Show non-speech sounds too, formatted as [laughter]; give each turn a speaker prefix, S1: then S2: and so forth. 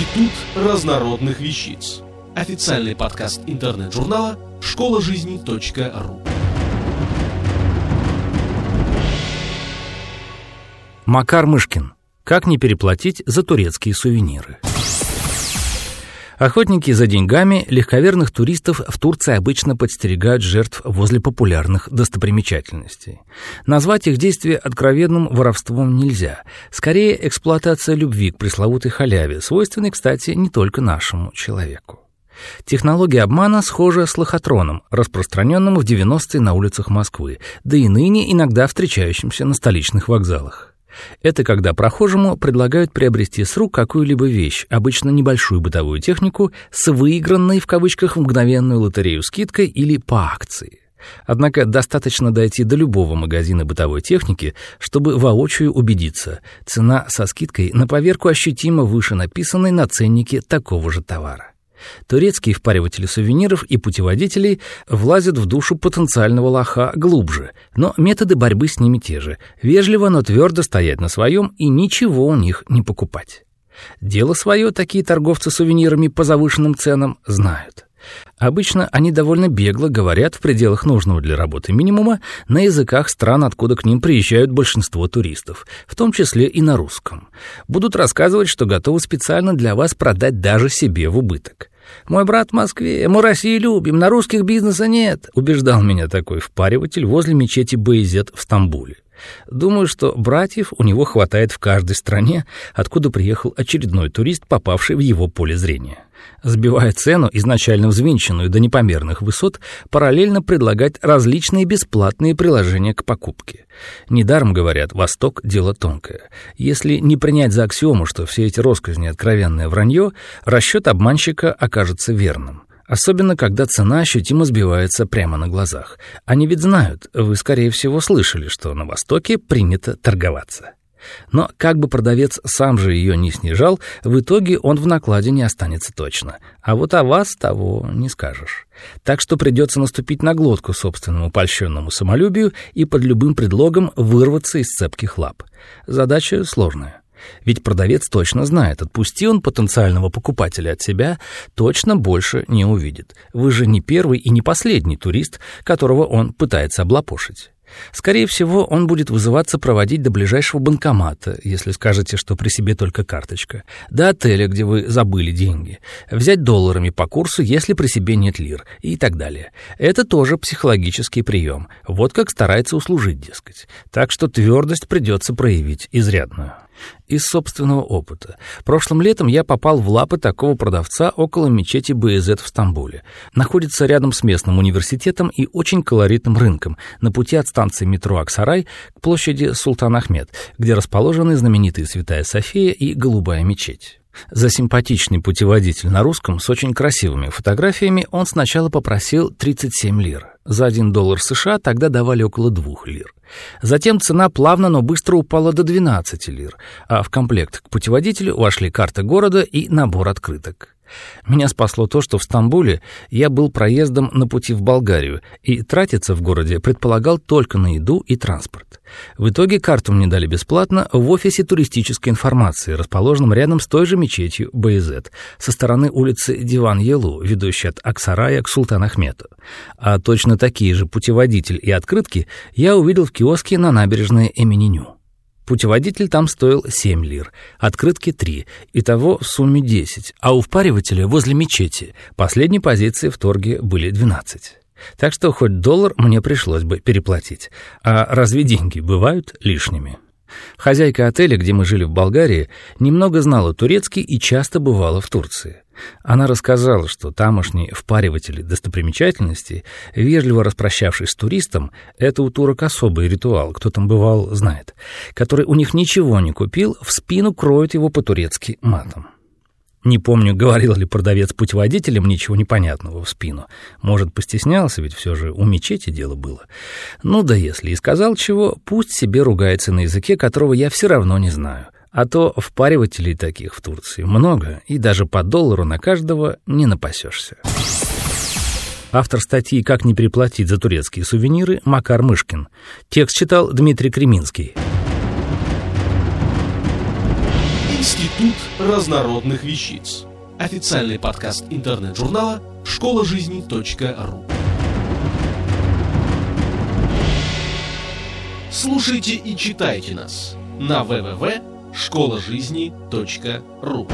S1: Институт разнородных вещиц. Официальный подкаст интернет-журнала школа жизни .ру.
S2: Макар Мышкин. Как не переплатить за турецкие сувениры? Охотники за деньгами легковерных туристов в Турции обычно подстерегают жертв возле популярных достопримечательностей. Назвать их действия откровенным воровством нельзя. Скорее, эксплуатация любви к пресловутой халяве, свойственной, кстати, не только нашему человеку. Технология обмана схожа с лохотроном, распространенным в 90-е на улицах Москвы, да и ныне иногда встречающимся на столичных вокзалах. Это когда прохожему предлагают приобрести с рук какую-либо вещь, обычно небольшую бытовую технику, с выигранной в кавычках мгновенную лотерею скидкой или по акции. Однако достаточно дойти до любого магазина бытовой техники, чтобы воочию убедиться, цена со скидкой на поверку ощутимо выше написанной на ценнике такого же товара. Турецкие впариватели сувениров и путеводителей влазят в душу потенциального лоха глубже, но методы борьбы с ними те же — вежливо, но твердо стоять на своем и ничего у них не покупать. Дело свое такие торговцы сувенирами по завышенным ценам знают. Обычно они довольно бегло говорят в пределах нужного для работы минимума на языках стран, откуда к ним приезжают большинство туристов, в том числе и на русском. Будут рассказывать, что готовы специально для вас продать даже себе в убыток. «Мой брат в Москве, мы Россию любим, на русских бизнеса нет», убеждал меня такой впариватель возле мечети Бейзет в Стамбуле. Думаю, что братьев у него хватает в каждой стране, откуда приехал очередной турист, попавший в его поле зрения сбивая цену, изначально взвинченную до непомерных высот, параллельно предлагать различные бесплатные приложения к покупке. Недаром говорят, Восток — дело тонкое. Если не принять за аксиому, что все эти росказни — откровенное вранье, расчет обманщика окажется верным. Особенно, когда цена ощутимо сбивается прямо на глазах. Они ведь знают, вы, скорее всего, слышали, что на Востоке принято торговаться. Но как бы продавец сам же ее не снижал, в итоге он в накладе не останется точно. А вот о вас того не скажешь. Так что придется наступить на глотку собственному польщенному самолюбию и под любым предлогом вырваться из цепких лап. Задача сложная. Ведь продавец точно знает, отпусти он потенциального покупателя от себя, точно больше не увидит. Вы же не первый и не последний турист, которого он пытается облапошить. Скорее всего, он будет вызываться проводить до ближайшего банкомата, если скажете, что при себе только карточка, до отеля, где вы забыли деньги, взять долларами по курсу, если при себе нет лир, и так далее. Это тоже психологический прием. Вот как старается услужить, дескать. Так что твердость придется проявить изрядную. Из собственного опыта. Прошлым летом я попал в лапы такого продавца около мечети БЗ в Стамбуле. Находится рядом с местным университетом и очень колоритным рынком, на пути от станции метро Аксарай к площади Султан Ахмед, где расположены знаменитые Святая София и Голубая мечеть. За симпатичный путеводитель на русском с очень красивыми фотографиями он сначала попросил 37 лир. За 1 доллар США тогда давали около 2 лир. Затем цена плавно, но быстро упала до 12 лир, а в комплект к путеводителю вошли карта города и набор открыток. Меня спасло то, что в Стамбуле я был проездом на пути в Болгарию, и тратиться в городе предполагал только на еду и транспорт. В итоге карту мне дали бесплатно в офисе туристической информации, расположенном рядом с той же мечетью Баязет, со стороны улицы Диван-Елу, ведущей от Аксарая к Султан-Ахмету. А точно такие же путеводитель и открытки я увидел в киоске на набережной Эмининю. Путеводитель там стоил 7 лир, открытки 3, итого в сумме 10, а у впаривателя возле мечети последней позиции в торге были 12. Так что хоть доллар мне пришлось бы переплатить. А разве деньги бывают лишними? Хозяйка отеля, где мы жили в Болгарии, немного знала турецкий и часто бывала в Турции. Она рассказала, что тамошние впариватели достопримечательностей, вежливо распрощавшись с туристом, это у турок особый ритуал, кто там бывал, знает, который у них ничего не купил, в спину кроют его по-турецки матом. Не помню, [laughs] говорил ли продавец путеводителем ничего непонятного в спину. Может, постеснялся, ведь все же у мечети дело было. Ну да если и сказал чего, пусть себе ругается на языке, которого я все равно не знаю. А то впаривателей таких в Турции много, и даже по доллару на каждого не напасешься. Автор статьи «Как не переплатить за турецкие сувениры» Макар Мышкин. Текст читал Дмитрий Креминский.
S1: Институт разнородных вещиц. Официальный подкаст интернет-журнала школа жизни .ру. Слушайте и читайте нас на www.школажизни.ру.